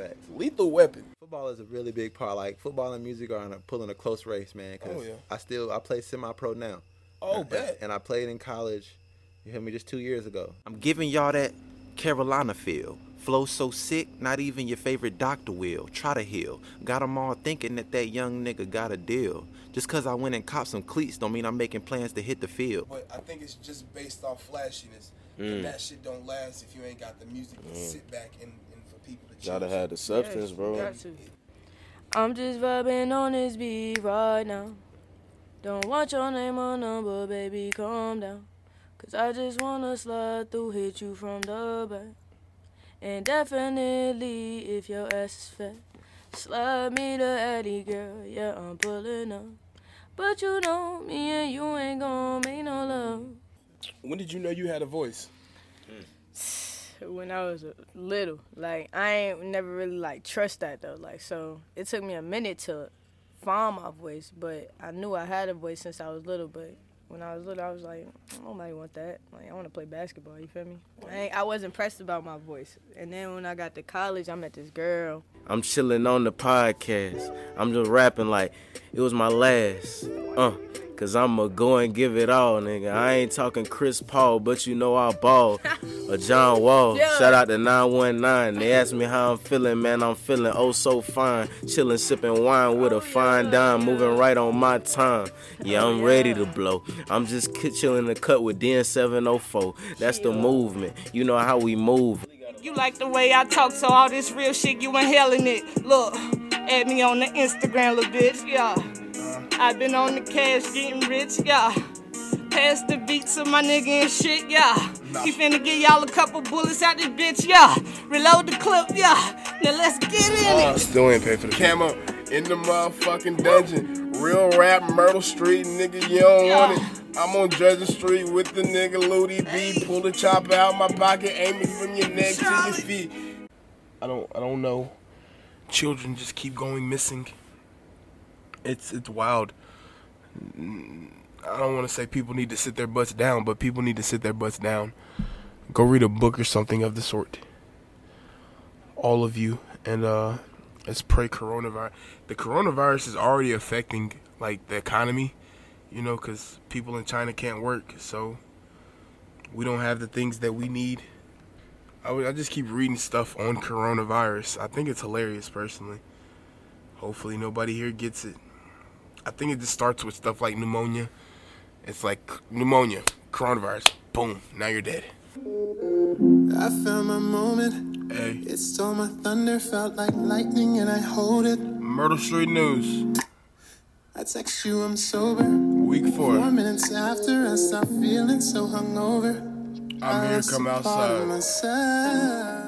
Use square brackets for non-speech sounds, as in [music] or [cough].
Facts. Lethal Weapon. Football is a really big part. Like football and music are on a, pulling a close race, man. Cause Oh, yeah. I still I play semi-pro now. Oh, and, bet. And I played in college. You hear me? Just two years ago. I'm giving y'all that Carolina feel. Flow so sick, not even your favorite doctor will. Try to heal. Got 'em all thinking that that young nigga got a deal. Just cause I went and copped some cleats don't mean I'm making plans to hit the field. But I think it's just based off flashiness. Mm. And that shit don't last if you ain't got the music to sit back and, and for people to chill. Gotta have the substance, bro. I'm just vibing on this beat right now. Don't want your name or number, baby, calm down. Cause I just wanna slide through, hit you from the back. And definitely, if your ass is fat, slide me the Addy, girl. Yeah, I'm pulling up. But you know, me and you ain't gonna make no love. When did you know you had a voice? Hmm. When I was little. Like I ain't never really like trust that though. Like so it took me a minute to find my voice, but I knew I had a voice since I was little. But when I was little, I was like, nobody want that. Like I want to play basketball. You feel me? I, I wasn't about my voice. And then when I got to college, I met this girl. I'm chilling on the podcast. I'm just rapping like it was my last. Uh, cause I'ma go and give it all, nigga. I ain't talking Chris Paul, but you know I ball. Or John Wall. [laughs] Yeah. Shout out to 919. They asked me how I'm feeling, man. I'm feeling oh so fine. Chilling, sipping wine with a oh, fine dime. Moving right on my time. Yeah, oh, I'm ready to blow. I'm just chilling the cut with DN704. That's the movement. You know how we move. You like the way I talk, so all this real shit, you inhaling it. Look, add me on the Instagram, little bitch, yeah. I been on the cash getting rich, yeah. Pass the beats of my nigga and shit, yeah. He finna get y'all a couple bullets out this bitch, yeah. Reload the clip, yeah. Now let's get in Uh, it. still ain't pay for the camera in the motherfucking dungeon. Real rap, Myrtle Street, nigga, you don't want it. I'm on Jersey Street with the nigga Ludi B. Pull the chopper out my pocket, aim it from your neck to your feet. I don't, I don't know. Children just keep going missing. It's, it's wild. I don't want to say people need to sit their butts down, but people need to sit their butts down. Go read a book or something of the sort. All of you, and uh, let's pray coronavirus. The coronavirus is already affecting like the economy, you know, because people in China can't work, so we don't have the things that we need. I, I just keep reading stuff on coronavirus. I think it's hilarious, personally. Hopefully, nobody here gets it. I think it just starts with stuff like pneumonia. It's like pneumonia, coronavirus, boom, now you're dead. I found my moment. Hey, It stole my thunder, felt like lightning, and I hold it. Myrtle Street News, I text you, I'm sober. week Four four. minutes after, I stop feeling so hungover. I'm here, come outside.